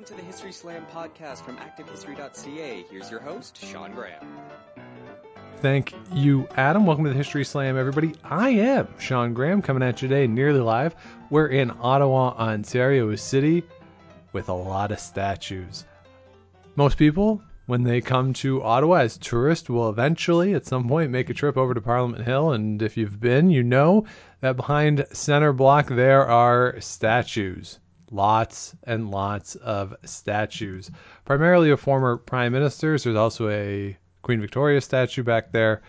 welcome to the History Slam podcast from ActiveHistory.ca. Here's your host, Sean Graham. Thank you, Adam. Welcome to the History Slam, everybody. I am Sean Graham coming at you today, nearly live. We're in Ottawa, Ontario a City, with a lot of statues. Most people, when they come to Ottawa as tourists, will eventually, at some point, make a trip over to Parliament Hill. And if you've been, you know that behind center block there are statues lots and lots of statues, primarily of former prime ministers. There's also a Queen Victoria statue back there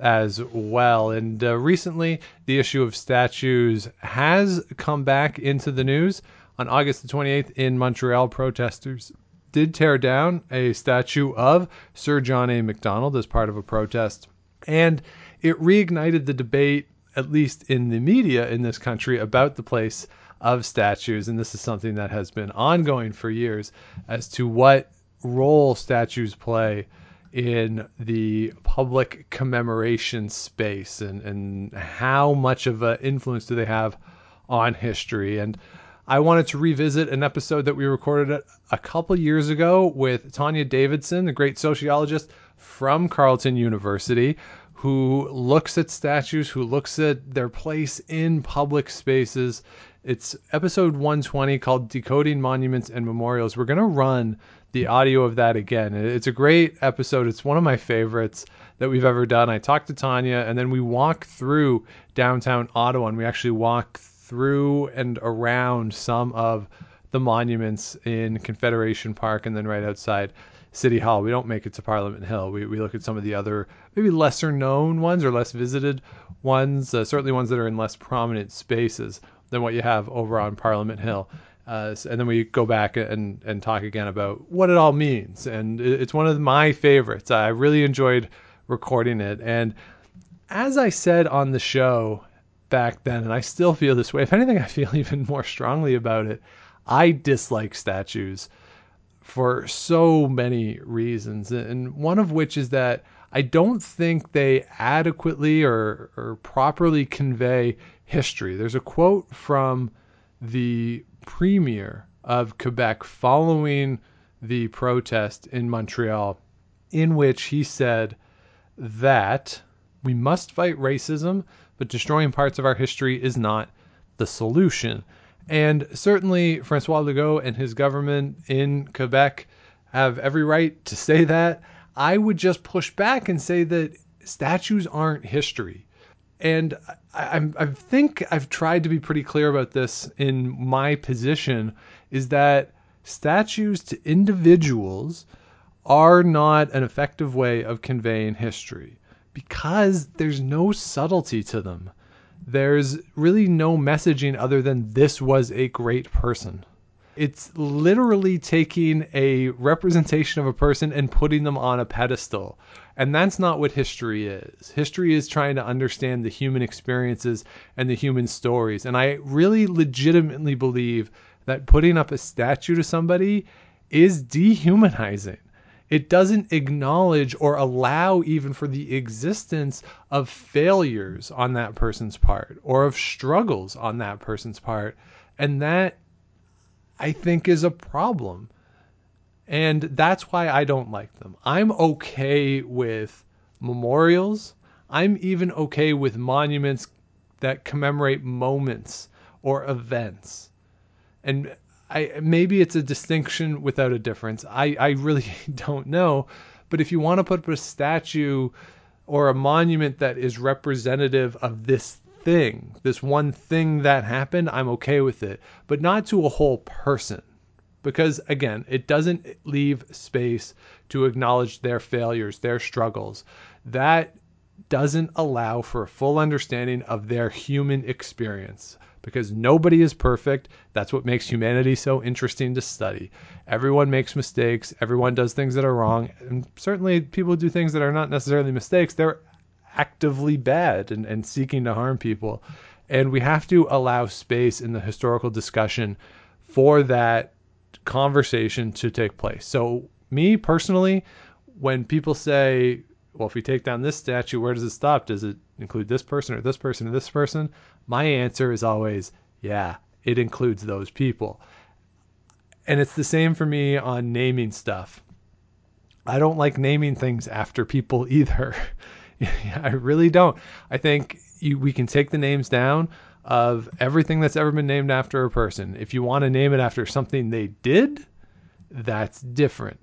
as well. And uh, recently, the issue of statues has come back into the news. On August the 28th in Montreal, protesters did tear down a statue of Sir John A. Macdonald as part of a protest. And it reignited the debate, at least in the media in this country, about the place of statues, and this is something that has been ongoing for years as to what role statues play in the public commemoration space and, and how much of an influence do they have on history. And I wanted to revisit an episode that we recorded a couple years ago with Tonya Davidson, the great sociologist from Carleton University, who looks at statues, who looks at their place in public spaces, it's episode 120 called Decoding Monuments and Memorials. We're going to run the audio of that again. It's a great episode. It's one of my favorites that we've ever done. I talked to Tonya, and then we walk through downtown Ottawa, and we actually walk through and around some of the monuments in Confederation Park and then right outside City Hall. We don't make it to Parliament Hill. We, we look at some of the other, maybe lesser known ones or less visited ones, uh, certainly ones that are in less prominent spaces than what you have over on Parliament Hill. Uh, and then we go back and, and talk again about what it all means. And it's one of my favorites. I really enjoyed recording it. And as I said on the show back then, and I still feel this way, if anything, I feel even more strongly about it. I dislike statues for so many reasons. And one of which is that I don't think they adequately or, or properly convey history. There's a quote from the premier of Quebec following the protest in Montreal, in which he said that we must fight racism, but destroying parts of our history is not the solution. And certainly, Francois Legault and his government in Quebec have every right to say that. I would just push back and say that statues aren't history. And I, I think I've tried to be pretty clear about this in my position is that statues to individuals are not an effective way of conveying history because there's no subtlety to them. There's really no messaging other than this was a great person. It's literally taking a representation of a person and putting them on a pedestal. And that's not what history is. History is trying to understand the human experiences and the human stories. And I really legitimately believe that putting up a statue to somebody is dehumanizing. It doesn't acknowledge or allow even for the existence of failures on that person's part or of struggles on that person's part. And that I think is a problem. And that's why I don't like them. I'm okay with memorials. I'm even okay with monuments that commemorate moments or events. And I maybe it's a distinction without a difference. I, I really don't know. But if you want to put up a statue or a monument that is representative of this thing, this one thing that happened, I'm okay with it, but not to a whole person. Because again, it doesn't leave space to acknowledge their failures, their struggles. That doesn't allow for a full understanding of their human experience because nobody is perfect. That's what makes humanity so interesting to study. Everyone makes mistakes, everyone does things that are wrong, and certainly people do things that are not necessarily mistakes. They're actively bad and, and seeking to harm people. And we have to allow space in the historical discussion for that conversation to take place. So, me personally, when people say, well, if we take down this statue, where does it stop? Does it include this person or this person or this person? My answer is always, yeah, it includes those people. And it's the same for me on naming stuff. I don't like naming things after people either. I really don't. I think you, we can take the names down of everything that's ever been named after a person. If you want to name it after something they did, that's different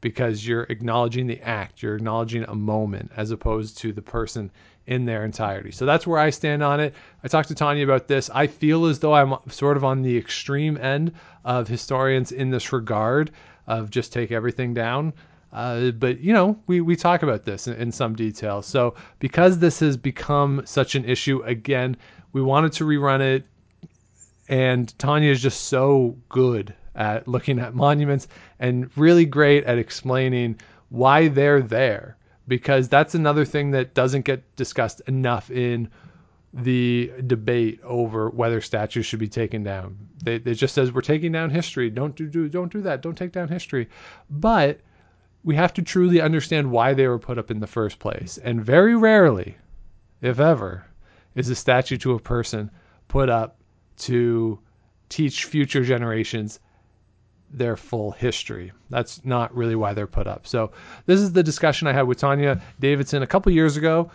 because you're acknowledging the act, you're acknowledging a moment as opposed to the person in their entirety. So that's where I stand on it. I talked to Tonya about this. I feel as though I'm sort of on the extreme end of historians in this regard of just take everything down. Uh, but you know, we, we talk about this in, in some detail. So because this has become such an issue again, we wanted to rerun it. And Tonya is just so good at looking at monuments and really great at explaining why they're there because that's another thing that doesn't get discussed enough in the debate over whether statues should be taken down. They, it just says we're taking down history. Don't do, do don't do that. Don't take down history. But we have to truly understand why they were put up in the first place. And very rarely, if ever, is a statue to a person put up to teach future generations their full history. That's not really why they're put up. So this is the discussion I had with Tonya Davidson a couple years ago.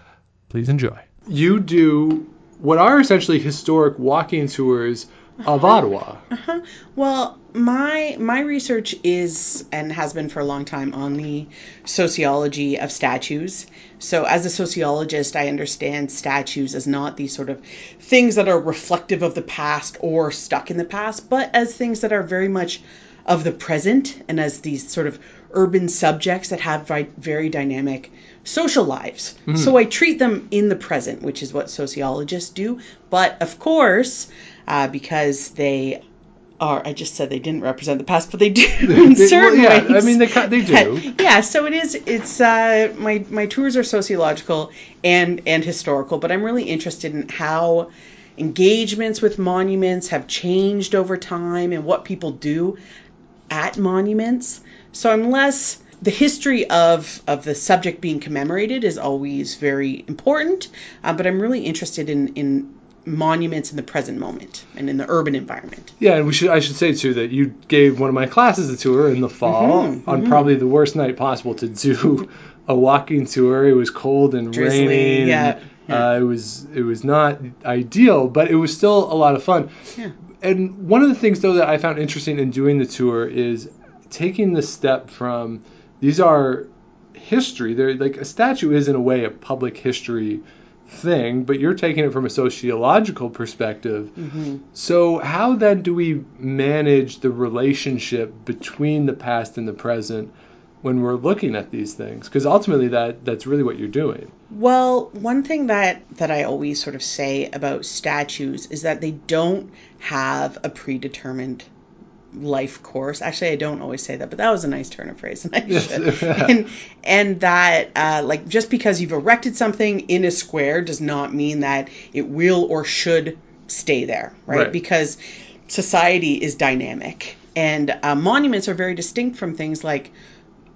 Please enjoy. You do what are essentially historic walking tours of Ottawa. Uh-huh. Well, my my research is and has been for a long time on the sociology of statues. So as a sociologist, I understand statues as not these sort of things that are reflective of the past or stuck in the past, but as things that are very much of the present and as these sort of urban subjects that have very dynamic social lives. Mm-hmm. So I treat them in the present, which is what sociologists do. But of course, uh, because they are, I just said they didn't represent the past, but they do in they, certain well, yeah, ways. I mean, they they do. yeah, so it is. It's uh, my my tours are sociological and and historical, but I'm really interested in how engagements with monuments have changed over time and what people do at monuments. So I'm less the history of of the subject being commemorated is always very important, uh, but I'm really interested in in monuments in the present moment and in the urban environment. Yeah, and we should I should say too that you gave one of my classes a tour in the fall mm-hmm, on mm-hmm. probably the worst night possible to do a walking tour. It was cold and Drizzly, raining. Yeah. yeah. Uh, it was it was not ideal, but it was still a lot of fun. Yeah. And one of the things though that I found interesting in doing the tour is taking the step from these are history. They're like a statue is in a way a public history thing, but you're taking it from a sociological perspective. Mm-hmm. So how then do we manage the relationship between the past and the present when we're looking at these things? Because ultimately that that's really what you're doing. Well, one thing that that I always sort of say about statues is that they don't have a predetermined life course. Actually, I don't always say that, but that was a nice turn of phrase, and I should. and and that uh, like just because you've erected something in a square does not mean that it will or should stay there, right? right. Because society is dynamic, and uh, monuments are very distinct from things like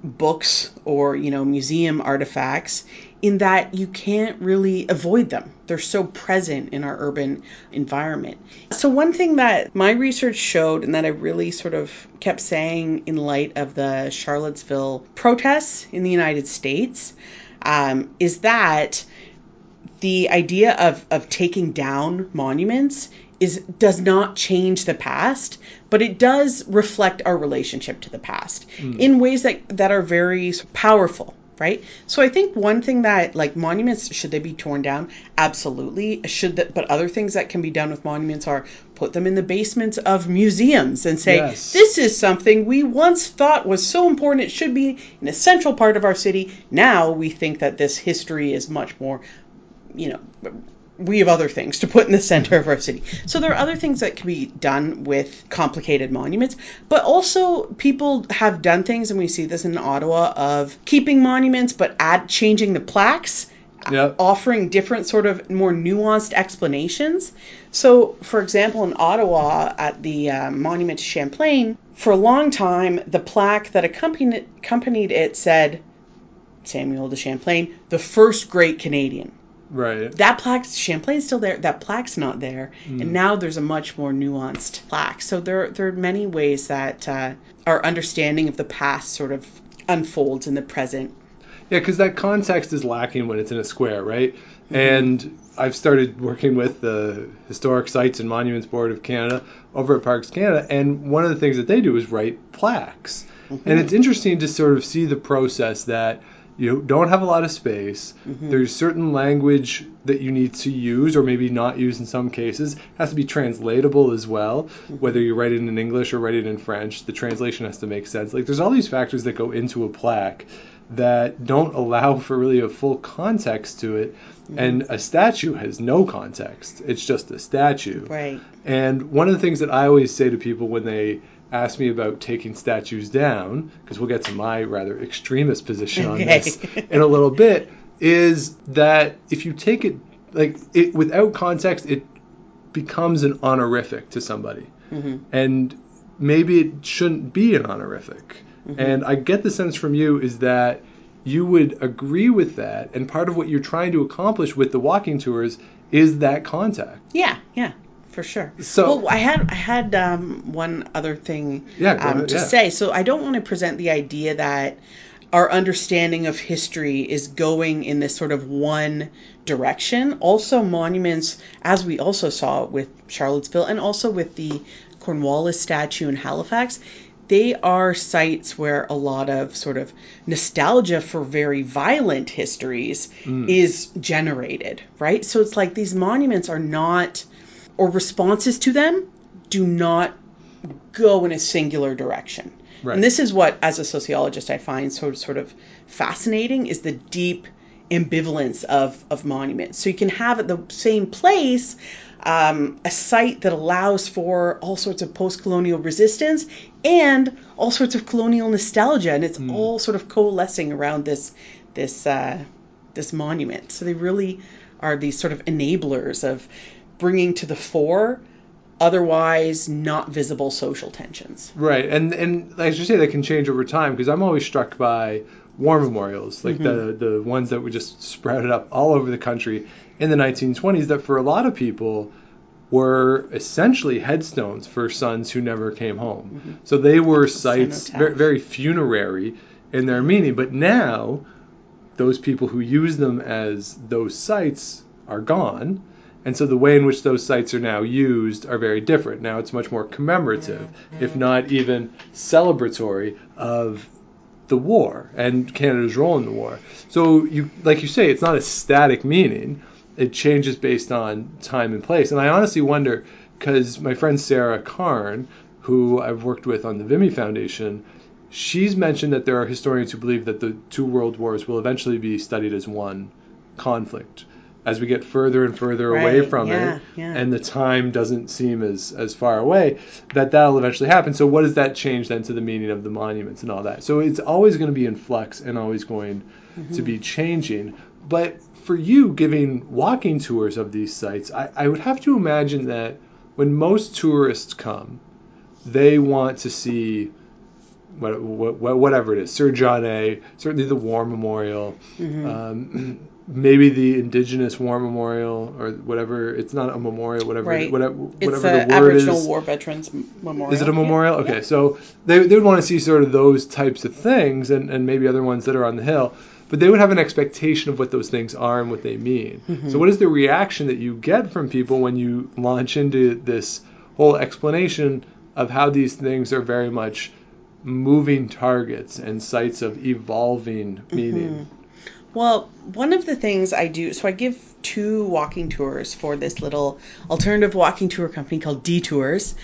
books or you know museum artifacts in that you can't really avoid them. They're so present in our urban environment. So, one thing that my research showed, and that I really sort of kept saying in light of the Charlottesville protests in the United States, um, is that the idea of, of taking down monuments is does not change the past, but it does reflect our relationship to the past mm. in ways that, that are very powerful right? So I think one thing that like monuments should they be torn down? Absolutely. Should that but other things that can be done with monuments are put them in the basements of museums and say yes. this is something we once thought was so important it should be an essential part of our city. Now we think that this history is much more you know we have other things to put in the center of our city. So there are other things that can be done with complicated monuments, but also people have done things, and we see this in Ottawa of keeping monuments but add changing the plaques. Yep. offering different sort of more nuanced explanations. So, for example, in Ottawa at the uh, Monument to Champlain, for a long time, the plaque that accompanied, accompanied it said Samuel de Champlain, the first great Canadian Right. that plaque Champlain's still there. That plaque's not there, and mm. now there's a much more nuanced plaque. So there there are many ways that uh, our understanding of the past sort of unfolds in the present. Yeah, because that context is lacking when it's in a square, right? Mm-hmm. And I've started working with the Historic Sites and Monuments Board of Canada over at Parks Canada, and one of the things that they do is write plaques. Mm-hmm. And it's interesting to sort of see the process that you don't have a lot of space. Mm-hmm. There's certain language that you need to use, or maybe not use in some cases. It has to be translatable as well. Mm-hmm. Whether you write it in English or write it in French, the translation has to make sense. Like there's all these factors that go into a plaque that don't allow for really a full context to it. Mm-hmm. And a statue has no context. It's just a statue. Right. And one of the things that I always say to people when they ask me about taking statues down, because we'll get to my rather extremist position on this in a little bit, is that if you take it like it without context, it becomes an honorific to somebody, mm-hmm. and maybe it shouldn't be an honorific. Mm-hmm. And I get the sense from you is that you would agree with that, and part of what you're trying to accomplish with the walking tours is that contact. Yeah, yeah, for sure. So- well, I had I had um, one other thing Yeah, um, ahead, to yeah. say. So I don't want to present the idea that our understanding of history is going in this sort of one direction. Also, monuments, as we also saw with Charlottesville and also with the Cornwallis statue in Halifax, they are sites where a lot of sort of nostalgia for very violent histories is generated, right? So it's like these monuments are not, or responses to them do not go in a singular direction. Right. And this is what, as a sociologist, I find sort of, sort of fascinating is the deep ambivalence of, of monuments. So you can have at the same place um, a site that allows for all sorts of post-colonial resistance and all sorts of colonial nostalgia, and it's all sort of coalescing around this this uh, this monument. So they really are these sort of enablers of bringing to the fore otherwise not visible social tensions. Right, and and as you say, that can change over time because I'm always struck by war memorials, like mm-hmm. the the ones that were just sprouted up all over the country in the 1920s. That for a lot of people were essentially headstones for sons who never came home. Mm-hmm. So they were sites very, very funerary in their meaning. But now, those people who use them as those sites are gone. And so the way in which those sites are now used are very different. Now it's much more commemorative, if not even celebratory, of the war and Canada's role in the war. So you, like you say, it's not a static meaning. It changes based on time and place. And I honestly wonder, because my friend Sarah Karn, who I've worked with on the Vimy Foundation, she's mentioned that there are historians who believe that the two world wars will eventually be studied as one conflict as we get further and further away from yeah, it yeah. and the time doesn't seem as as far away that that'll eventually happen so what does that change then to the meaning of the monuments and all that so it's always going to be in flux and always going to be changing but for you giving walking tours of these sites I, I would have to imagine that when most tourists come they want to see what, what, whatever it is, Sir John A. Certainly the War Memorial, um, maybe the Indigenous War Memorial or whatever. It's not a memorial, whatever, Right. whatever, whatever the, word Aboriginal is. War Veterans Memorial. Is it a memorial? Okay, so they, they would want to see sort of those types of things and, and maybe other ones that are on the hill, but they would have an expectation of what those things are and what they mean. Mm-hmm. So, what is the reaction that you get from people when you launch into this whole explanation of how these things are very much moving targets and sites of evolving meaning? Well, one of the things I do, so I give two walking tours for this little alternative walking tour company called Detours.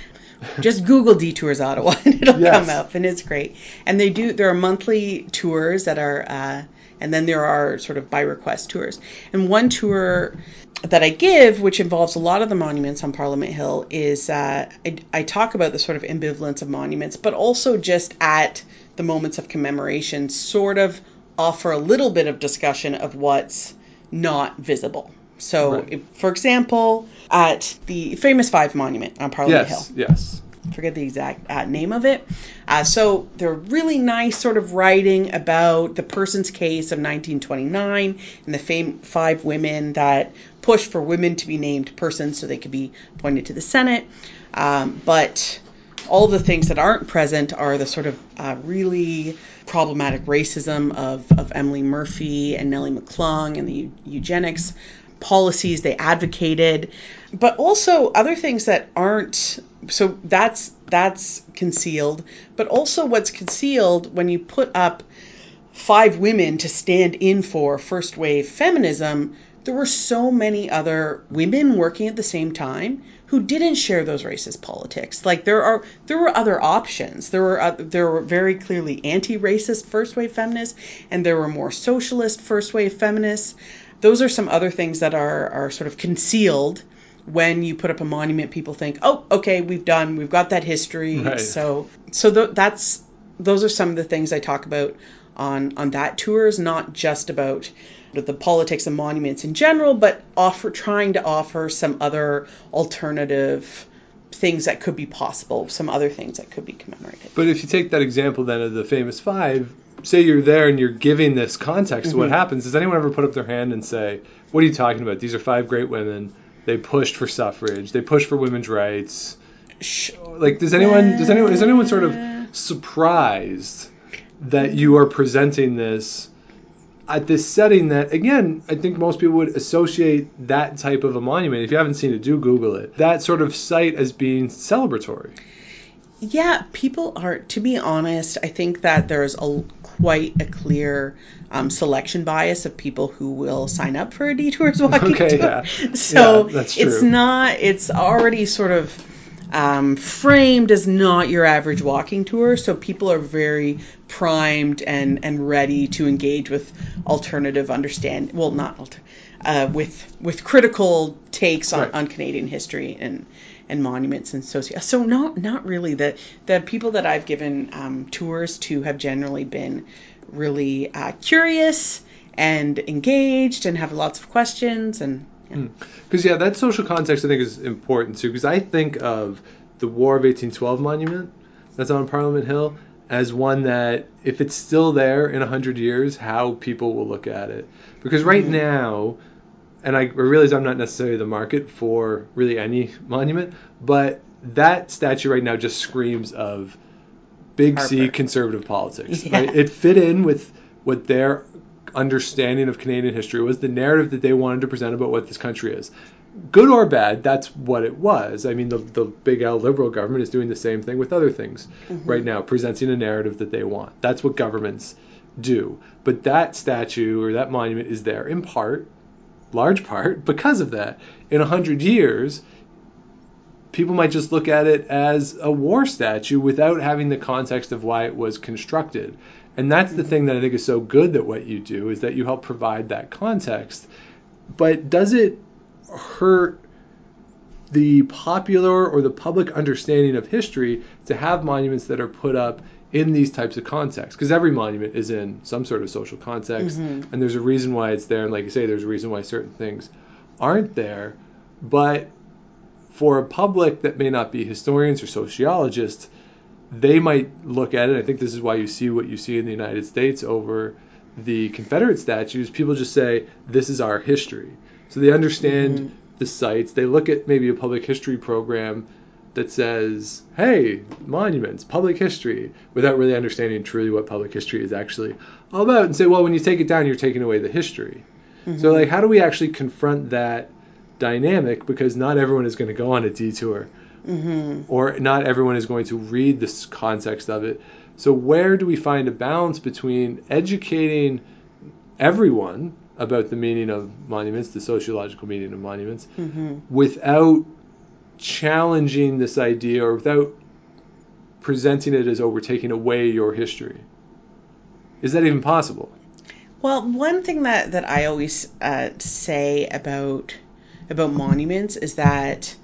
Just Google Detours Ottawa and it'll Yes. come up, and it's great. And they do there are monthly tours that are, uh, and then there are sort of by request tours. And one tour that I give, which involves a lot of the monuments on Parliament Hill, is uh, I, I talk about the sort of ambivalence of monuments, but also just at the moments of commemoration, sort of offer a little bit of discussion of what's not visible. So, Right. if, for example, at the famous Five Monument on Parliament Yes, Hill, yes. forget the exact uh, name of it. Uh, so they're really nice, sort of writing about the person's case of 1929 and the fam- five women that pushed for women to be named persons so they could be appointed to the Senate. Um, but all the things that aren't present are the sort of uh, really problematic racism of, of Emily Murphy and Nellie McClung and the eugenics policies they advocated, but also other things that aren't. So that's that's concealed, but also what's concealed when you put up five women to stand in for first wave feminism. There were so many other women working at the same time who didn't share those racist politics. Like there are there were other options. There were uh, there were very clearly anti-racist first wave feminists and there were more socialist first wave feminists. Those are some other things that are are sort of concealed when you put up a monument people think, "Oh, okay, we've done. We've got that history." Right. So so th- that's those are some of the things I talk about on on that tour is not just about the politics of monuments in general, but offer trying to offer some other alternative things that could be possible, some other things that could be commemorated. But if you take that example then of the famous five, say you're there and you're giving this context to what Mm-hmm. happens, does anyone ever put up their hand and say, What are you talking about? These are five great women. They pushed for suffrage. They pushed for women's rights. Like, does anyone, does anyone, is anyone sort of surprised that you are presenting this at this setting that, again, I think most people would associate that type of a monument. If you haven't seen it, do Google it. That sort of site as being celebratory. Yeah, people are. To be honest, I think that there's a quite a clear um, selection bias of people who will sign up for a detours walking Okay, tour. yeah. So Yeah, it's not. It's already sort of um, framed as not your average walking tour. So people are very primed and and ready to engage with alternative understand. Well, not alter, uh, with with critical takes on, Right. on Canadian history and and monuments and socio. So not not really the the people that I've given um, tours to have generally been really uh, curious and engaged and have lots of questions and. Hmm. Because yeah, that social context I think is important too. Because I think of the War of 1812 monument that's on Parliament Hill as one that, if it's still there in hundred years, how people will look at it. Because right mm-hmm. now, and I realize I'm not necessarily the market for really any monument, but that statue right now just screams of big C conservative politics. Yeah. Right? It fit in with what their understanding of Canadian history was, the narrative that they wanted to present about what this country is. Good or bad, that's what it was. I mean, the, the big L liberal government is doing the same thing with other things mm-hmm. right now, presenting a narrative that they want. That's what governments do. But that statue or that monument is there in part, large part, because of that. In a hundred years, people might just look at it as a war statue without having the context of why it was constructed. And that's the thing that I think is so good that what you do is that you help provide that context. But does it hurt the popular or the public understanding of history to have monuments that are put up in these types of contexts? Because every monument is in some sort of social context, mm-hmm. and there's a reason why it's there. And like you say, there's a reason why certain things aren't there. But for a public that may not be historians or sociologists, they might look at it. I think this is why you see what you see in the United States over the Confederate statues. People just say, this is our history. So they understand mm-hmm. the sites. They look at maybe a public history program that says, hey, monuments, public history, without really understanding truly what public history is actually all about, and say, well, when you take it down, you're taking away the history. So, mm-hmm. like, how do we actually confront that dynamic? Because not everyone is going to go on a detour, or not everyone is going to read this context of it. So, where do we find a balance between educating everyone about the meaning of monuments, the sociological meaning of monuments, without challenging this idea or without presenting it as, oh, we're taking away your history? Is that even possible? Well, one thing that that I always uh, say about about monuments is that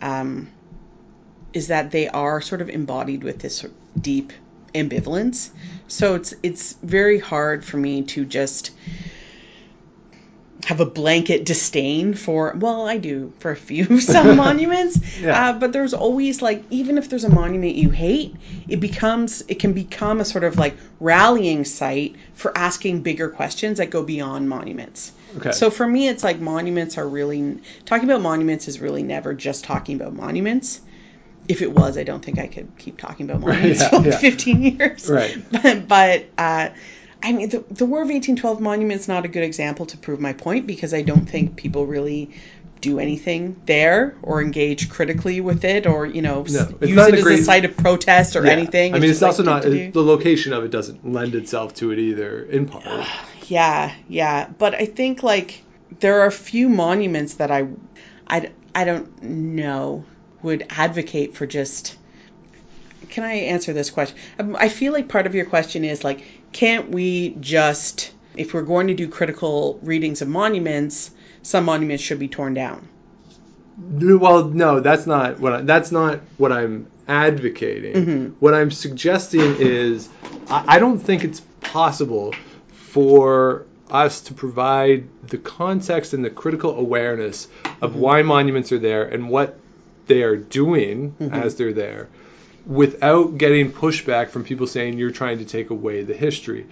um, is that they are sort of embodied with this deep ambivalence. So it's it's very hard for me to just have a blanket disdain for well i do for a few some monuments Yeah. uh, but there's always like even if there's a monument you hate it becomes it can become a sort of like rallying site for asking bigger questions that go beyond monuments Okay. so for me it's like monuments are really talking about monuments is really never just talking about monuments if it was i don't think i could keep talking about monuments yeah, for yeah. 15 years Right. but, but uh, I mean, the, the War of 1812 monument is not a good example to prove my point because I don't think people really do anything there or engage critically with it or, you know, No, it's use it a as great- a site of protest or Yeah. anything. I mean, just it's also like, not the location of it doesn't lend itself to it either. In part, Yeah, yeah. But I think, like, there are a few monuments that I, I, I don't know would advocate for just. Can I answer this question? Um, I feel like part of your question is like, can't we just, if we're going to do critical readings of monuments, some monuments should be torn down? well, no, that's not what I, that's not what I'm advocating. Mm-hmm. What I'm suggesting is, I, I don't think it's possible for us to provide the context and the critical awareness of Mm-hmm. why monuments are there and what they are doing Mm-hmm. as they're there without getting pushback from people saying you're trying to take away the history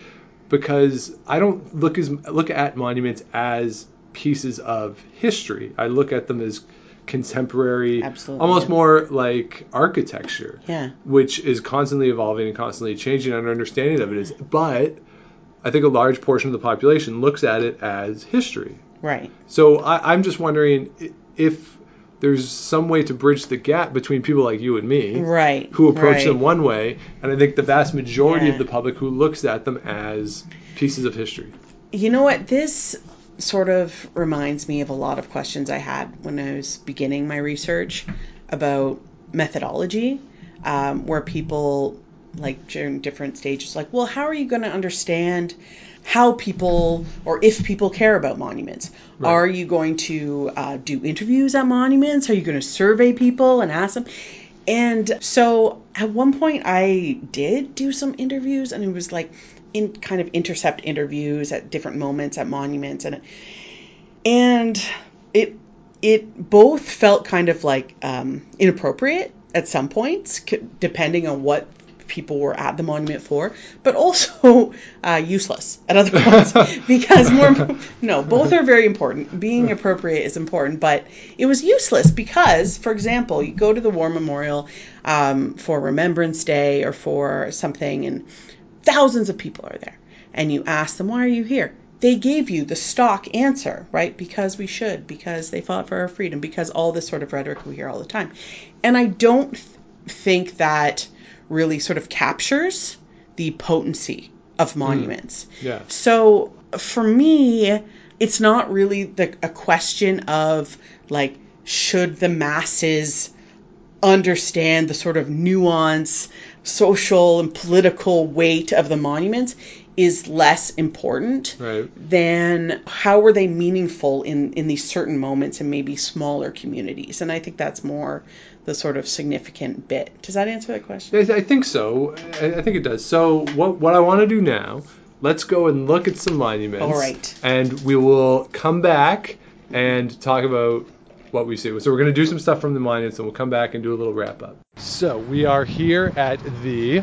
because I don't look as look at monuments as pieces of history. I look at them as contemporary, Absolutely, almost more like architecture, Yeah. which is constantly evolving and constantly changing. And our understanding of it is, but I think a large portion of the population looks at it as history. Right. So I, I'm just wondering if there's some way to bridge the gap between people like you and me, Right. who approach right. them one way, and I think the vast majority Yeah. of the public who looks at them as pieces of history. You know what? This sort of reminds me of a lot of questions I had when I was beginning my research about methodology, um, where people, like during different stages, like, well, how are you going to understand how people or if people care about monuments? Right. Are you going to uh, do interviews at monuments? Are you going to survey people and ask them? And so at one point I did do some interviews and it was like in kind of intercept interviews at different moments at monuments and and it it both felt kind of like um, inappropriate at some points c- depending on what people were at the monument for but also uh, useless at other points because more no both are very important. Being appropriate is important but it was useless because for example you go to the war memorial um, for remembrance day or for something and thousands of people are there. And you ask them why are you here? They gave you the stock answer right? Because we should because they fought for our freedom because all this sort of rhetoric we hear all the time. And i don't th- think that really sort of captures the potency of mm. monuments Yeah. so for me, it's not really the, a question of like, should the masses understand the sort of nuance, social and political weight of the monuments is less important Right. than how were they meaningful in, in these certain moments in maybe smaller communities. And I think that's more the sort of significant bit. Does that answer that question? I, I think so. I, I think it does. So what what I want to do now? Let's go and look at some monuments. All right. And we will come back and talk about what we see. So we're going to do some stuff from the monuments, and we'll come back and do a little wrap up. So we are here at the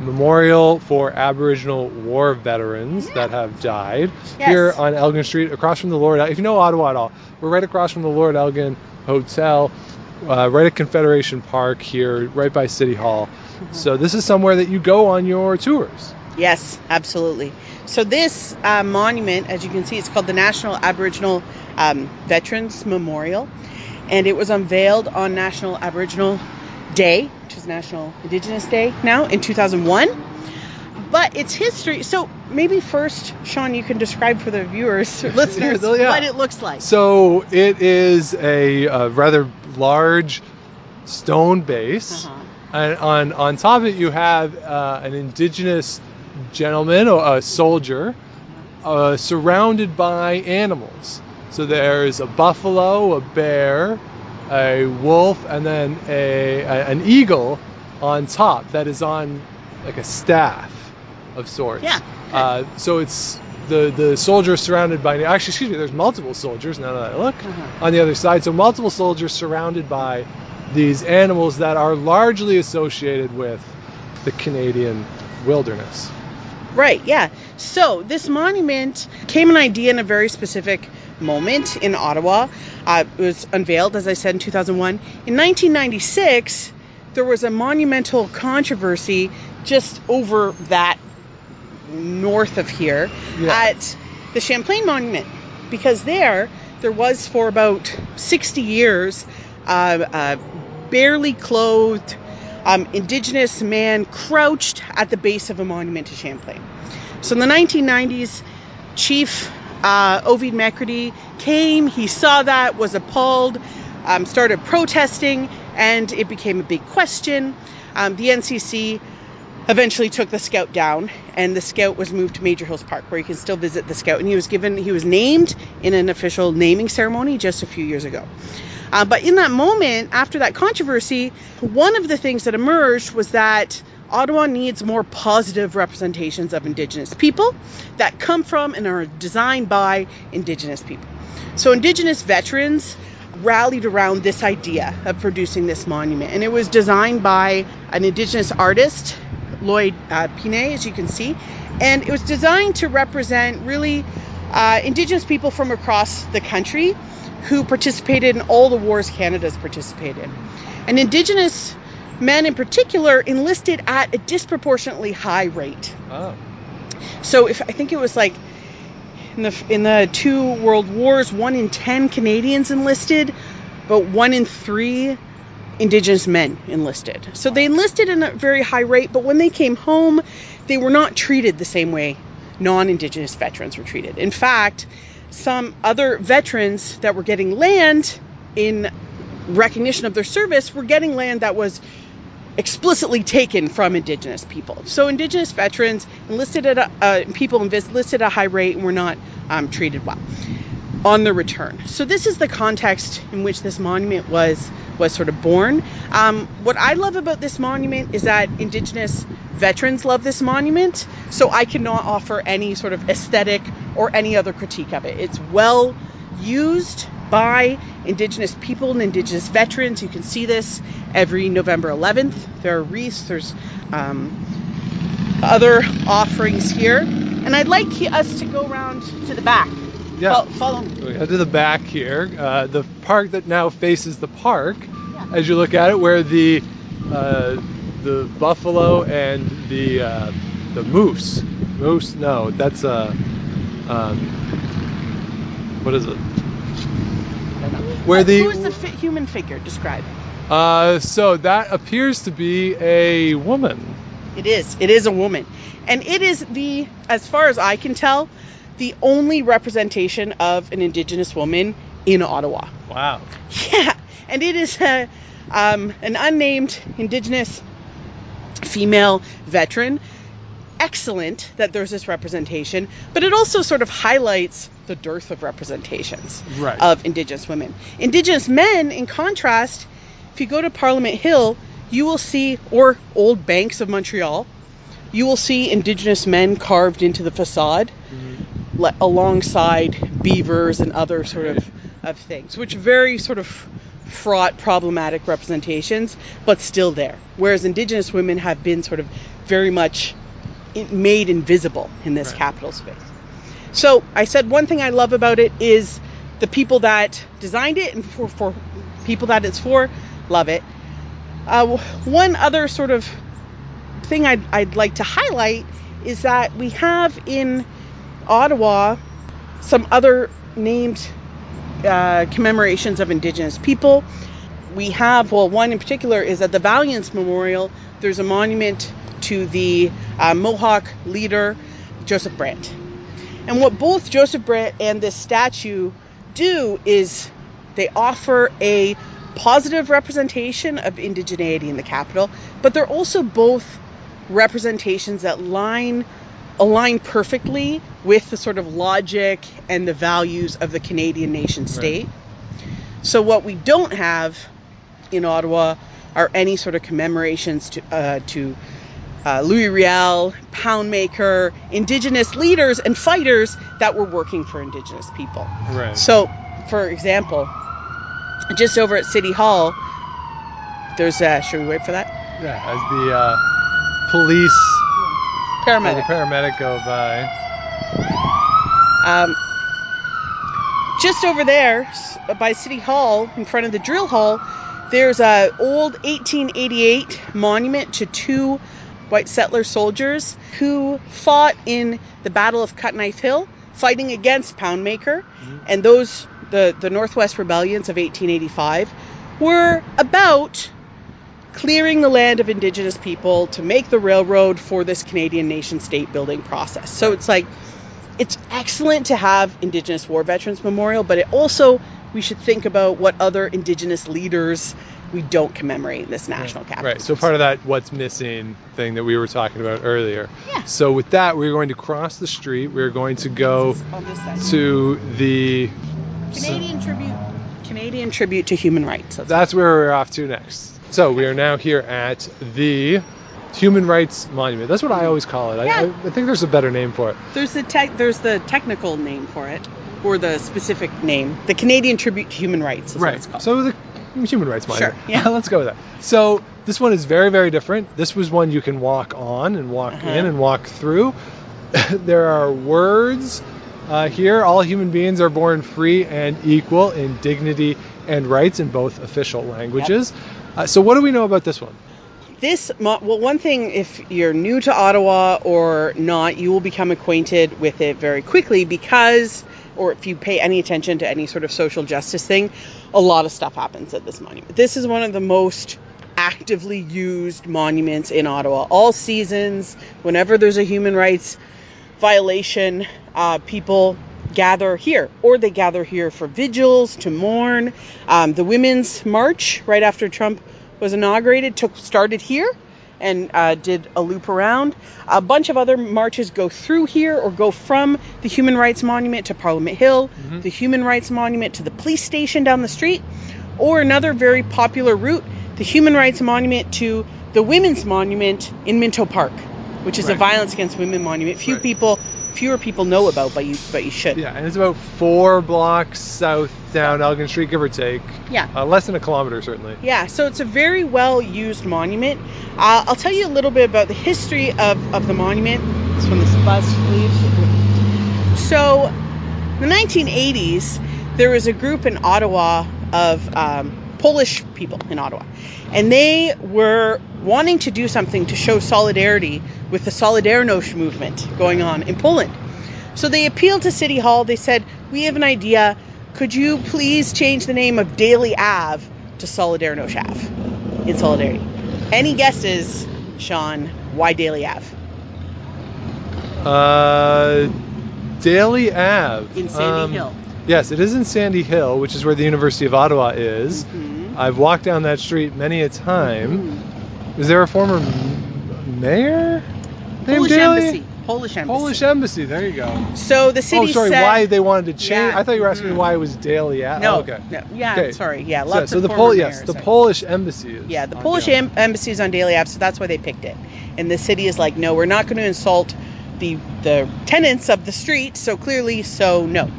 Memorial for Aboriginal War Veterans that have died Yes. here on Elgin Street, across from the Lord. If you know Ottawa at all, we're right across from the Lord Elgin Hotel, uh, right at Confederation Park here, right by City Hall. So this is somewhere that you go on your tours. Yes, absolutely. So this uh, monument, as you can see, it's called the National Aboriginal um, Veterans Memorial, and it was unveiled on National Aboriginal Day, which is National Indigenous Day now in 2001. But its history. So maybe first, Sean, you can describe for the viewers, listeners, Yeah, what it looks like. So it is a, uh rather large stone base. Uh-huh. And on, on top of it, you have uh, an indigenous gentleman or a soldier uh, surrounded by animals. So there's a buffalo, a bear, a wolf, and then a, a an eagle on top that is on like a staff of sorts. Yeah, Uh, so it's the the soldiers surrounded by actually excuse me there's multiple soldiers now that I look Uh-huh. on the other side so multiple soldiers surrounded by these animals that are largely associated with the Canadian wilderness. Right, yeah. So this monument came an idea in a very specific moment in Ottawa. Uh, it was unveiled, as I said, in 2001. In 1996, there was a monumental controversy just over that north of here Yeah. at the Champlain Monument, because there, there was for about 60 years, uh, uh, barely clothed um, indigenous man crouched at the base of a monument to Champlain. So in the 1990s, Chief uh, Ovide Mercredi came, he saw that, was appalled, um, started protesting, and it became a big question. Um, the NCC eventually took the scout down and the scout was moved to major hills park where you can still visit the scout. And he was given he was named in an official naming ceremony just a few years ago. Uh, but in that moment after that controversy one of the things that emerged was that ottawa needs more positive representations of indigenous people that come from and are designed by indigenous people. So indigenous veterans rallied around this idea of producing this monument. And it was designed by an indigenous artist Lloyd uh, Pinay, as you can see, and it was designed to represent really uh, Indigenous people from across the country who participated in all the wars Canada's participated in. And Indigenous men in particular enlisted at a disproportionately high rate. Oh. So if I think it was like in the in the two world wars, one in ten Canadians enlisted, but one in three indigenous men enlisted. So they enlisted in a very high rate, but when they came home, they were not treated the same way non-indigenous veterans were treated. In fact, some other veterans that were getting land in recognition of their service were getting land that was explicitly taken from indigenous people. So indigenous veterans enlisted at a, uh, people enlisted at a high rate and were not um, treated well on the return. So this is the context in which this monument was was sort of born. Um, what I love about this monument is that indigenous veterans love this monument, so I cannot offer any sort of aesthetic or any other critique of it. It's well used by indigenous people and indigenous veterans. You can see this every November 11th. There are wreaths, there's um, other offerings here. And I'd like us to go around to the back. Yeah. Fo- follow me. We head to the back here, uh, the park that now faces the park. Yeah. As you look at it, where the uh, the buffalo and the uh, the moose, moose, no, that's a um, what is it? Where the Who's the fi- human figure? Describe. uh, so that appears to be a woman. It is. It is a woman, and it is the, as far as I can tell, the only representation of an Indigenous woman in Ottawa. Wow. Yeah, and it is a, um, an unnamed Indigenous female veteran. Excellent that there's this representation, but it also sort of highlights the dearth of representations Right. of Indigenous women. Indigenous men, in contrast, if you go to Parliament Hill, you will see, or Old Banks of Montreal, you will see Indigenous men carved into the facade le- alongside beavers and other sort of, of things, which very sort of fraught problematic representations, but still there. Whereas Indigenous women have been sort of very much made invisible in this Right. capital space. So I said one thing I love about it is the people that designed it and for, for people that it's for, love it. Uh, one other sort of thing I'd, I'd like to highlight is that we have in Ottawa some other named uh, commemorations of Indigenous people. We have, well, one in particular is at the Valiants Memorial, there's a monument to the uh, Mohawk leader, Joseph Brant. And what both Joseph Brant and this statue do is they offer a positive representation of indigeneity in the capital, but they're also both representations that line align perfectly with the sort of logic and the values of the Canadian nation state. So what we don't have in Ottawa are any sort of commemorations to uh, to uh, Louis Riel, Poundmaker, Indigenous leaders and fighters that were working for Indigenous people. Right. So, for example, just over at City Hall, there's a. Should we wait for that? Yeah, as the uh, police or the Paramedic. paramedic go by. Um, just over there by City Hall, in front of the drill hall, there's an old 1888 monument to two white settler soldiers who fought in the Battle of Cut Knife Hill, fighting against Poundmaker, and those the the Northwest Rebellions of 1885 were about clearing the land of Indigenous people to make the railroad for this Canadian nation state building process. So it's like it's excellent to have Indigenous War Veterans Memorial, but it also we should think about what other Indigenous leaders we don't commemorate in this national capital. Right. So part of that what's missing thing that we were talking about earlier. Yeah. So with that, we're going to cross the street. We're going to go on this side. to the. Canadian tribute Canadian tribute to human rights. That's That's where we're off to next. So we are now here at the Human Rights Monument. That's what I always call it. I, Yeah. I, I think there's a better name for it. There's the tech there's the technical name for it or the specific name. The Canadian tribute to human rights is what it's called. So the Human Rights Monument. Sure, yeah. Let's go with that. So this one is very, very different. This was one you can walk on and walk Uh-huh. in and walk through. there are words uh, here. All human beings are born free and equal in dignity and rights in both official languages. Uh, so what do we know about this one? This, well, one thing, if you're new to Ottawa or not, you will become acquainted with it very quickly because, or if you pay any attention to any sort of social justice thing, a lot of stuff happens at this monument. This is one of the most actively used monuments in Ottawa. All seasons, whenever there's a human rights violation, uh, people gather here, or they gather here for vigils to mourn. Um, the Women's March, right after Trump was inaugurated, took started here and uh, did a loop around. A bunch of other marches go through here or go from the Human Rights Monument to Parliament Hill, the Human Rights Monument to the police station down the street, or another very popular route, the Human Rights Monument to the Women's Monument in Minto Park, which is a violence against women monument. Few Right. people, fewer people know about, but you, but you should. Yeah, and it's about four blocks south down Elgin Street, give or take. Yeah. Uh, less than a kilometer, certainly. Yeah, so it's a very well used monument. Uh, I'll tell you a little bit about the history of, of the monument. This one, this bus leaves. So, in the 1980s, there was a group in Ottawa of um, Polish people in Ottawa, and they were wanting to do something to show solidarity with the Solidarność movement going on in Poland. So they appealed to City Hall. They said, We have an idea. Could you please change the name of Daly Ave to Solidarność Ave in solidarity? Any guesses, Sean, why Daly Ave? Uh, Daly Ave. In Sandy Um, Hill. Yes, it is in Sandy Hill, which is where the University of Ottawa is. Mhm. I've walked down that street many a time. Is there a former mayor named Polish Daly? Embassy. Polish Embassy. Polish Embassy. There you go. So the city oh, sorry. said. Why they wanted to change? Yeah, I thought you were asking me why it was Daly Ave. No, Oh, okay. no, yeah, Okay. sorry, yeah, So- lots so, of the Pol- yes, the Polish embassy is. Yeah, the Polish em- embassy is on Daly Ave, so that's why they picked it. And the city is like, no, we're not going to insult the the tenants of the street. So clearly, so no.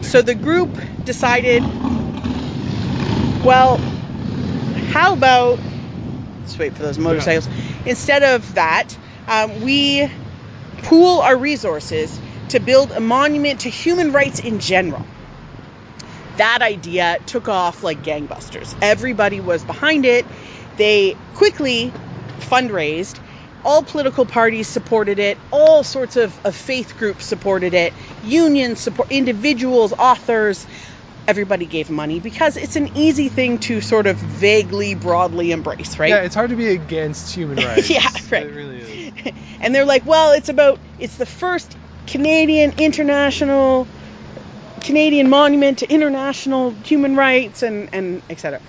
So the group decided, well, how about let's wait for those motorcycles. Instead of that, um, we pool our resources to build a monument to human rights in general that idea took off like gangbusters. Everybody was behind it. They quickly fundraised. All political parties supported it. All sorts of, of faith groups supported it. Unions support, individuals, authors. Everybody gave money because it's an easy thing to sort of vaguely, broadly embrace, right? Yeah, it's hard to be against human rights. Yeah, right. It really is. and they're like, well, it's about it's the first Canadian international Canadian monument to international human rights and and etc.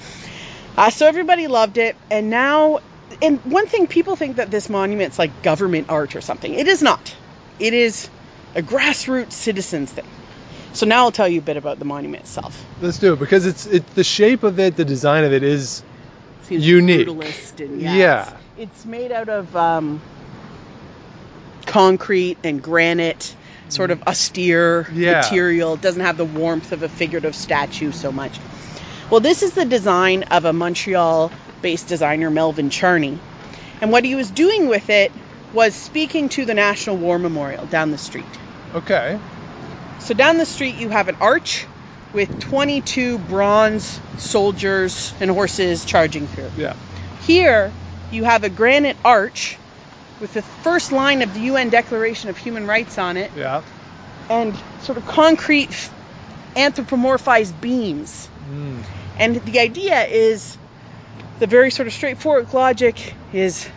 Uh, so everybody loved it, and now, and one thing people think that this monument's like government art or something. It is not. It is a grassroots citizens thing. So now I'll tell you a bit about the monument itself. Let's do it because it's it the shape of it, the design of it is Seems Unique. brutalist and Yeah. It's, it's made out of um, concrete and granite, sort of austere Yeah. material. It doesn't have the warmth of a figurative statue so much. Well, this is the design of a Montreal based designer, Melvin Charney. And what he was doing with it was speaking to the National War Memorial down the street. Okay. So down the street, you have an arch with 22 bronze soldiers and horses charging through. Yeah. Here, you have a granite arch with the first line of the UN Declaration of Human Rights on it Yeah. and sort of concrete anthropomorphized beams. Mm. And the idea is the very sort of straightforward logic is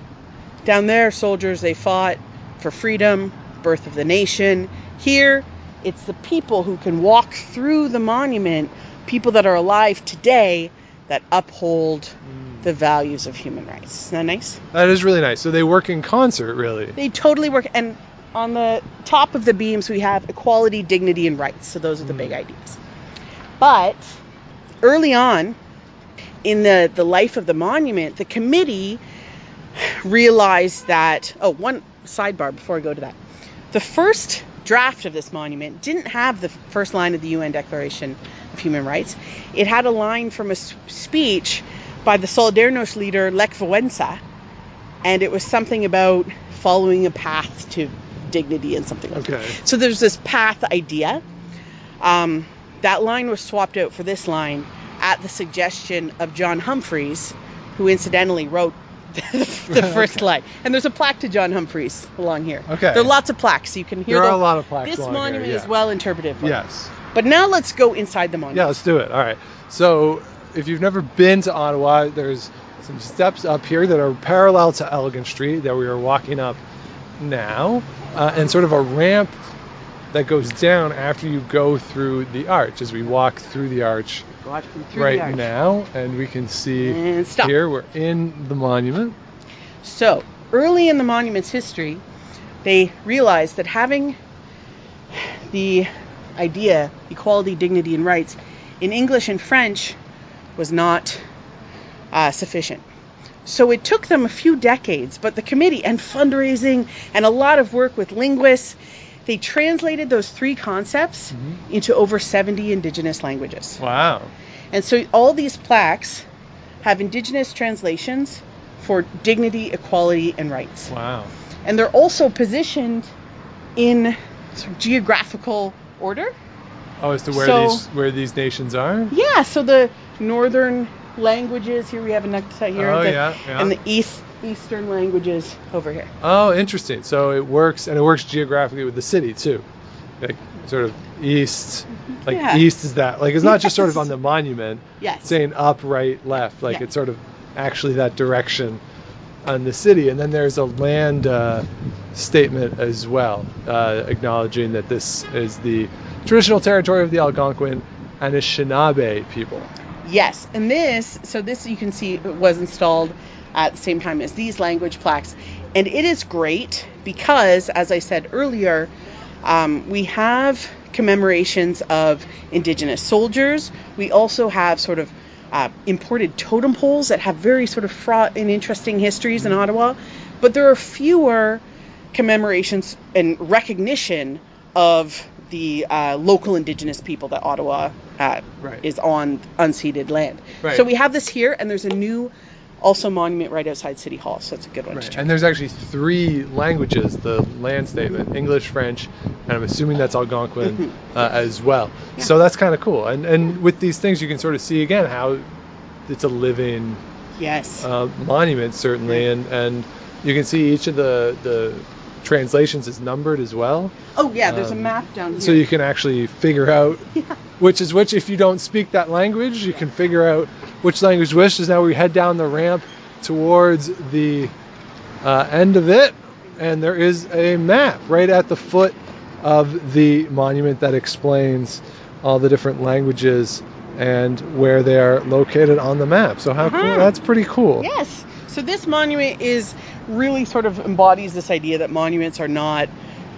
down there, soldiers, they fought for freedom, birth of the nation. Here, it's the people who can walk through the monument, people that are alive today, that uphold mm. the values of human rights. Isn't that nice? That is really nice. So they work in concert, really. They totally work. And on the top of the beams, we have equality, dignity, and rights. So those are the mm. big ideas. But early on in the, the life of the monument, the committee realized that. Oh, one sidebar before I go to that. The first draft of this monument didn't have the first line of the UN Declaration of Human Rights. It had a line from a speech by the Solidarność leader Lech Wałęsa, and it was something about following a path to dignity and something like that. So there's this path idea. Um, that line was swapped out for this line at the suggestion of John Humphreys, who incidentally wrote the first Okay. line. And there's a plaque to John Humphreys along here. Okay. There are lots of plaques. You can hear There the, are a lot of plaques This along here, monument yeah. is well interpreted. for. Yes. But now let's go inside the monument. Yeah, let's do it. All right. So, if you've never been to Ottawa, there's some steps up here that are parallel to Elgin Street that we are walking up now, uh, and sort of a ramp that goes down after you go through the arch. As we walk through the arch through right the arch. now, and we can see here we're in the monument. So, early in the monument's history, they realized that having the idea, equality, dignity, and rights in English and French was not uh, sufficient. So it took them a few decades, but the committee and fundraising and a lot of work with linguists, they translated those three concepts mm-hmm. into over 70 indigenous languages. Wow. And so all these plaques have indigenous translations for dignity, equality, and rights. Wow. And they're also positioned in sort of geographical order. Oh, as to where So- these where these nations are. Yeah, so the northern languages here we have a Nakta here, Oh, the- yeah, yeah. and the east eastern languages over here. Oh, interesting. So it works, and it works geographically with the city too, like sort of east. Like Yeah. east is that like it's not just sort of on the monument Yes. saying up, right, left. Like Yeah. it's sort of actually that direction on the city, and then there's a land uh, statement as well, uh, acknowledging that this is the traditional territory of the Algonquin and Anishinaabe people. Yes, and this, so this you can see was installed at the same time as these language plaques, and it is great because, as I said earlier, um, we have commemorations of Indigenous soldiers. We also have sort of uh, imported totem poles that have very sort of fraught and interesting histories in Ottawa, but there are fewer commemorations and recognition of the uh, local Indigenous people that Ottawa uh, Right. is on unceded land. Right. So we have this here, and there's a new also monument right outside City Hall, so it's a good one to Right. check. And there's actually three languages, the land statement English, French, and I'm assuming that's Algonquin uh, as well. So that's kind of cool. And, and with these things, you can sort of see again how it's a living yes. uh, monument, certainly. And, and you can see each of the, the translations is numbered as well. oh yeah, there's a um, map down here. So you can actually figure out which is which. If you don't speak that language, you can figure out which language which is. Now we head down the ramp towards the uh, end of it, and there is a map right at the foot of the monument that explains all the different languages and where they are located on the map. So how? Uh-huh. That's pretty cool. Yes. So this monument is really sort of embodies this idea that monuments are not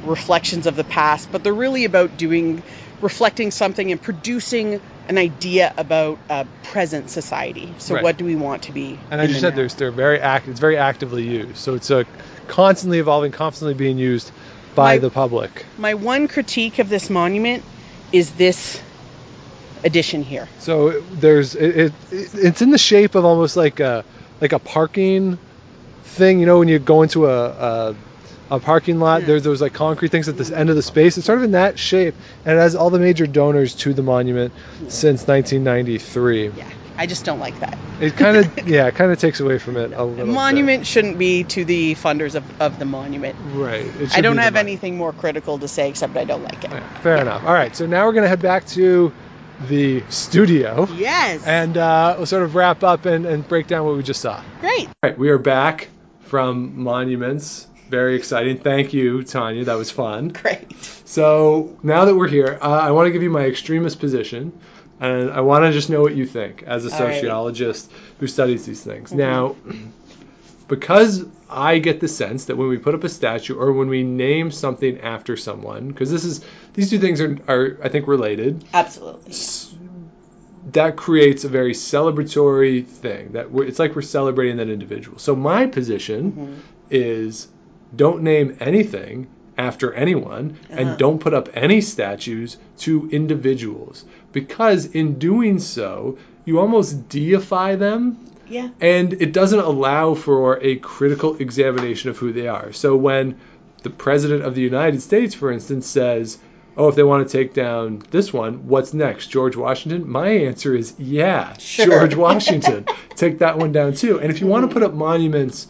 reflections of the past, but they're really about doing reflecting something and producing an idea about a present society. So Right. what do we want to be? And as you said, now? there's they're very act. It's very actively used. So it's a constantly evolving, constantly being used by My- the public. My one critique of this monument is this addition here. So there's it, it it's in the shape of almost like a like a parking thing. You know, when you go into a a, a parking lot, Yeah. there's those like concrete things at the end of the space. It's sort of in that shape, and it has all the major donors to the monument since 1993. Yeah, I just don't like that. It kind of yeah, it kind of takes away from it a A little. monument shouldn't be to the funders of, of the monument. right? It I don't have anything more critical to say except I don't like it. Yeah, fair enough. All right, so now we're gonna head back to the studio. Yes. And uh, we'll sort of wrap up and, and break down what we just saw. Great. All right, we are back from Monuments. Very exciting. Thank you, Tonya. That was fun. Great. So now that we're here, uh, I want to give you my extremist position, and I want to just know what you think as a All right. Mm-hmm. sociologist who studies these things. Now, because I get the sense that when we put up a statue or when we name something after someone, because this is these two things are, are I think related Absolutely. that creates a very celebratory thing that we're, it's like we're celebrating that individual so my position Mm-hmm. is don't name anything after anyone Uh-huh. and don't put up any statues to individuals because in doing so you almost deify them Yeah. and it doesn't allow for a critical examination of who they are. So when the president of the United States, for instance, says, "Oh, if they want to take down this one, what's next? George Washington?" My answer is, "Yeah, Sure. George Washington. take that one down too." And if you want to put up monuments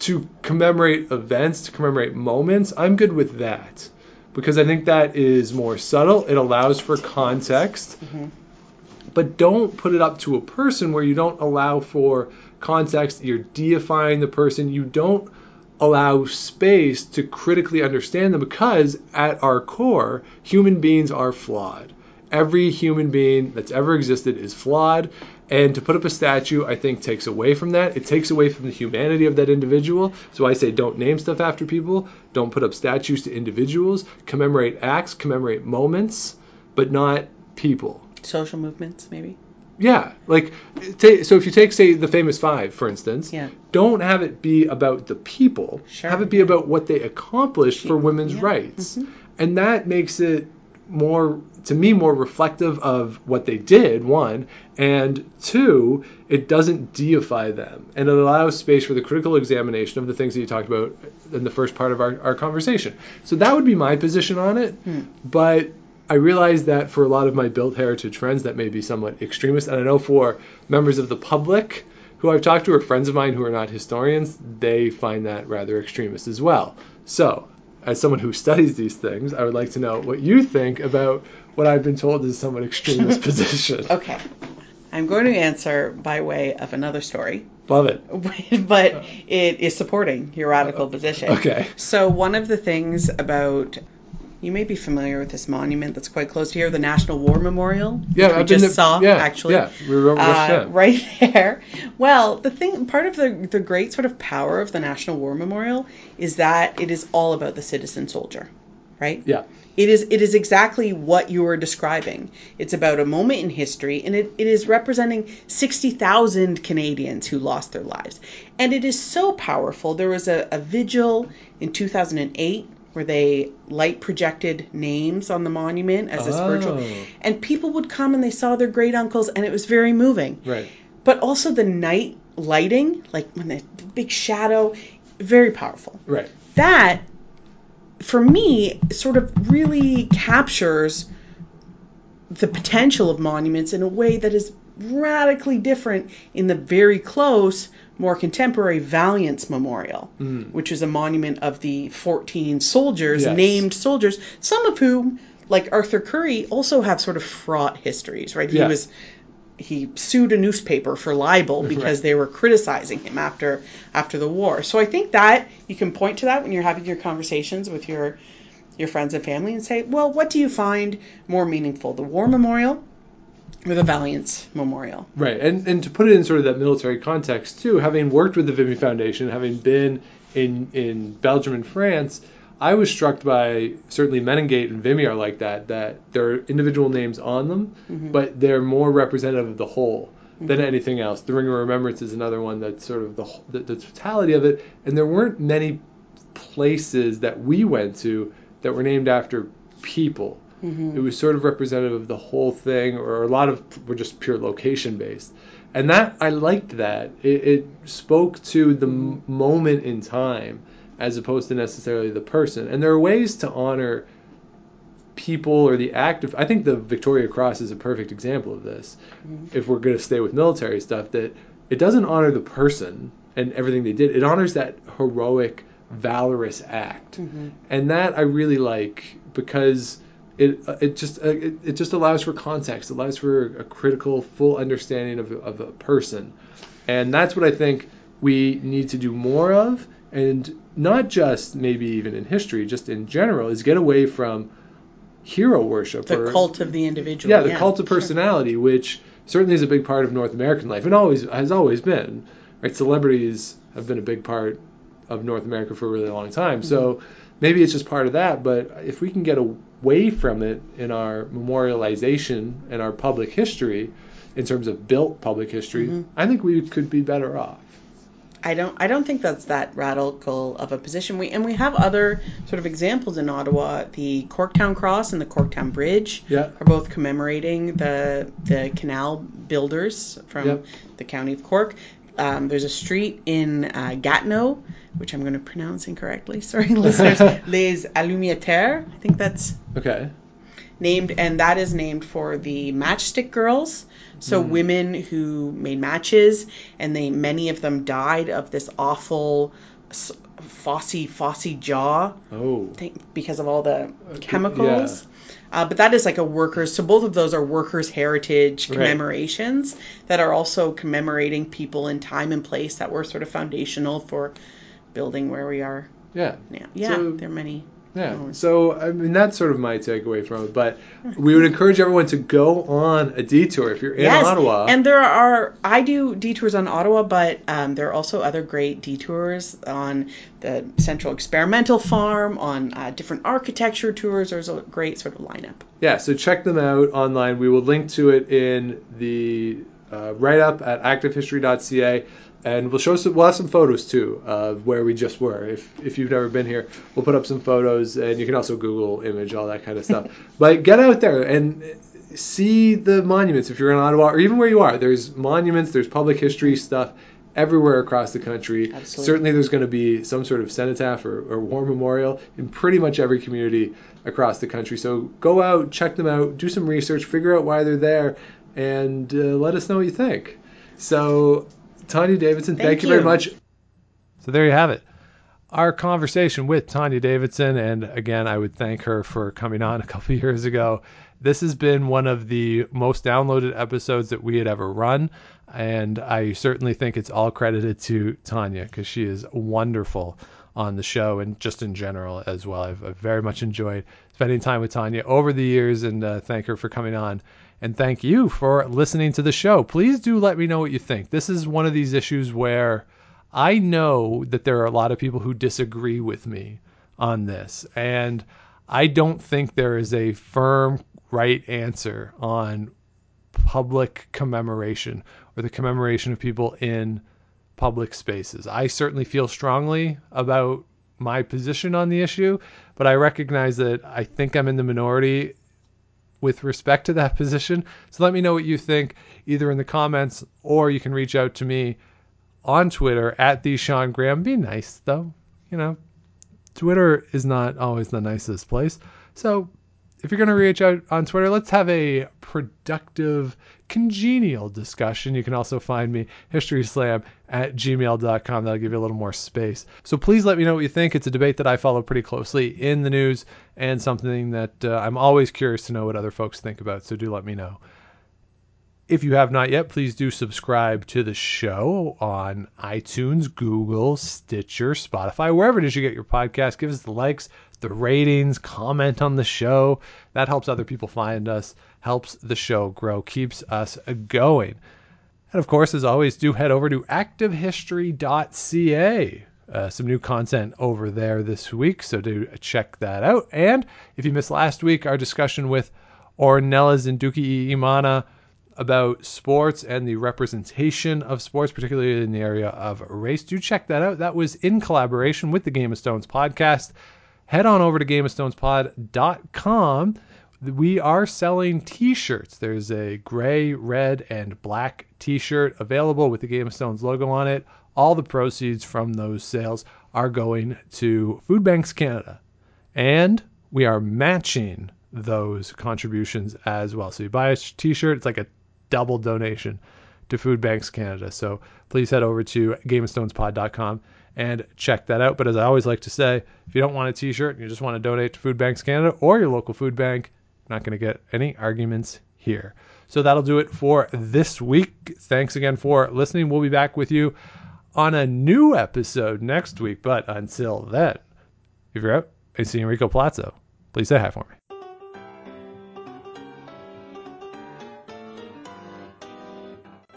to commemorate events, to commemorate moments, I'm good with that. Because I think that is more subtle. It allows for context mm-hmm. but don't put it up to a person where you don't allow for context. You're deifying the person. You don't allow space to critically understand them because at our core, human beings are flawed. Every human being that's ever existed is flawed. And to put up a statue, I think, takes away from that. It takes away from the humanity of that individual. So I say don't name stuff after people. Don't put up statues to individuals. Commemorate acts, commemorate moments, but not people. Social movements, maybe. Yeah, like ta so if you take say the famous five, for instance, Yeah. don't have it be about the people. Sure. Have it be about what they accomplished for women's yeah. Mm-hmm. rights, and that makes it more to me more reflective of what they did. One and two, it doesn't deify them, and it allows space for the critical examination of the things that you talked about in the first part of our, our conversation. So that would be my position on it, Hmm. but. I realize that for a lot of my built heritage friends, that may be somewhat extremist. And I know for members of the public who I've talked to, or friends of mine who are not historians, they find that rather extremist as well. So, as someone who studies these things, I would like to know what you think about what I've been told is somewhat extremist position. Okay. I'm going to answer by way of another story, Love it. but it is supporting your radical position. Okay. So one of the things about you may be familiar with this monument that's quite close to here, the National War Memorial. Yeah, which we I've been just to- saw yeah, actually. yeah, we were over uh, yeah. right there. Well, the thing, part of the the great sort of power of the National War Memorial is that it is all about the citizen soldier, right? Yeah. It is it is exactly what you were describing. It's about a moment in history and it, it is representing 60,000 Canadians who lost their lives. And it is so powerful. There was a, a vigil in 2008 where they light projected names on the monument as a spiritual Oh. and people would come and they saw their great uncles and it was very moving Right. but also the night lighting like when the big shadow very powerful Right. that for me sort of really captures the potential of monuments in a way that is radically different in the very close more contemporary Valiants Memorial, mm. which is a monument of the 14 soldiers, Yes. named soldiers, some of whom, like Arthur Curry, also have sort of fraught histories, right? He Yeah. was he sued a newspaper for libel because Right. they were criticizing him after after the war. So I think that you can point to that when you're having your conversations with your your friends and family and say, well, what do you find more meaningful, the War Memorial or a Valiants Memorial? Right, and and to put it in sort of that military context too, having worked with the Vimy Foundation, having been in in Belgium and France, I was struck by certainly Menin Gate and Vimy are like that, that there are individual names on them, mm-hmm. but they're more representative of the whole than mm-hmm. anything else. The Ring of Remembrance is another one that's sort of the, the the totality of it, and there weren't many places that we went to that were named after people. Mm-hmm. It was sort of representative of the whole thing, or a lot of were just pure location based. And that I liked that. It, it spoke to the m- moment in time as opposed to necessarily the person. And there are ways to honor people or the act of. I think the Victoria Cross is a perfect example of this. Mm-hmm. If we're going to stay with military stuff, that it doesn't honor the person and everything they did. It honors that heroic, valorous act, mm-hmm. and that I really like because it it just uh, it, it just allows for context. It allows for a critical, full understanding of of a person, and that's what I think we need to do more of, and not just maybe even in history, just in general, is get away from hero worship The or cult of the individual. yeah, the cult of personality, which certainly is a big part of North American life, and always has always been. Right, celebrities have been a big part of North America for a really long time. So maybe it's just part of that. But if we can get away from it in our memorialization and our public history, in terms of built public history, I think we could be better off. I don't I don't think that's that radical of a position. We and we have other sort of examples in Ottawa. The Corktown Cross and the Corktown Bridge Yeah. are both commemorating the the canal builders from the county of Cork. Um, there's a street in uh, Gatineau, which I'm going to pronounce incorrectly. Sorry, listeners. Les Allumières. I think that's Okay. named, and that is named for the Matchstick Girls. So women who made matches, and they many of them died of this awful phossy phossy jaw Oh. thing because of all the chemicals. Uh, but that is like a workers. So both of those are workers' heritage Right. commemorations that are also commemorating people in time and place that were sort of foundational for building where we are Yeah. now. Yeah, So- there are many. Yeah. moments. So I mean that's sort of my takeaway from it. But we would encourage everyone to go on a detour if you're in Ottawa. And there are, I do detours on Ottawa, but um, there are also other great detours on the Central Experimental Farm, on uh, different architecture tours. There's a great sort of lineup. yeah, so check them out online. We will link to it in the uh, write up at activehistory.ca. And we'll show some, we'll have some photos too of where we just were. If if you've never been here, we'll put up some photos, and you can also Google image all that kind of stuff. but get out there and see the monuments if you're in Ottawa or even where you are. There's monuments, there's public history stuff everywhere across the country. Absolutely. Certainly, there's going to be some sort of cenotaph or, or war memorial in pretty much every community across the country. So go out, check them out, do some research, figure out why they're there, and uh, let us know what you think. So, Tonya Davidson, thank, Thank you very much. So there you have it. Our conversation with Tonya Davidson, and again, I would thank her for coming on a couple years ago. This has been one of the most downloaded episodes that we had ever run, and I certainly think it's all credited to Tonya because she is wonderful on the show and just in general as well. I've, I've very much enjoyed spending time with Tonya over the years, and uh, thank her for coming on. And thank you for listening to the show. Please do let me know what you think. This is one of these issues where I know that there are a lot of people who disagree with me on this, and I don't think there is a firm right answer on public commemoration or the commemoration of people in public spaces. I certainly feel strongly about my position on the issue, but I recognize that I think I'm in the minority with respect to that position. So let me know what you think either in the comments or you can reach out to me on Twitter at the Sean Graham. Be nice though, you know. Twitter is not always the nicest place. So if you're going to reach out on Twitter, let's have a productive, congenial discussion. You can also find me, historyslam at gmail.com. That'll give you a little more space. So please let me know what you think. It's a debate that I follow pretty closely in the news and something that uh, I'm always curious to know what other folks think about. So do let me know. If you have not yet, please do subscribe to the show on iTunes, Google, Stitcher, Spotify, wherever it is you get your podcast. Give us the likes, the ratings, comment on the show. That helps other people find us, helps the show grow, keeps us going. And of course, as always, do head over to activehistory.ca uh, some new content over there this week, so do check that out. And if you missed last week, our discussion with Ornelas and Duki Imana about sports and the representation of sports, particularly in the area of race, do check that out. That was in collaboration with the Game of Stones podcast. Head on over to gameofstonespod.com. We are selling t shirts. There's a gray, red, and black t shirt available with the Game of Stones logo on it. All the proceeds from those sales are going to Food Banks Canada. And we are matching those contributions as well. So you buy a t shirt, it's like a double donation to Food Banks Canada. So please head over to gameofstonespod.com and check that out. But as I always like to say, if you don't want a t-shirt and you just want to donate to Food Banks Canada or your local food bank, not going to get any arguments here. So that'll do it for this week. Thanks again for listening. We'll be back with you on a new episode next week. But until then, if you're out and see Enrico Palazzo, please say hi for me.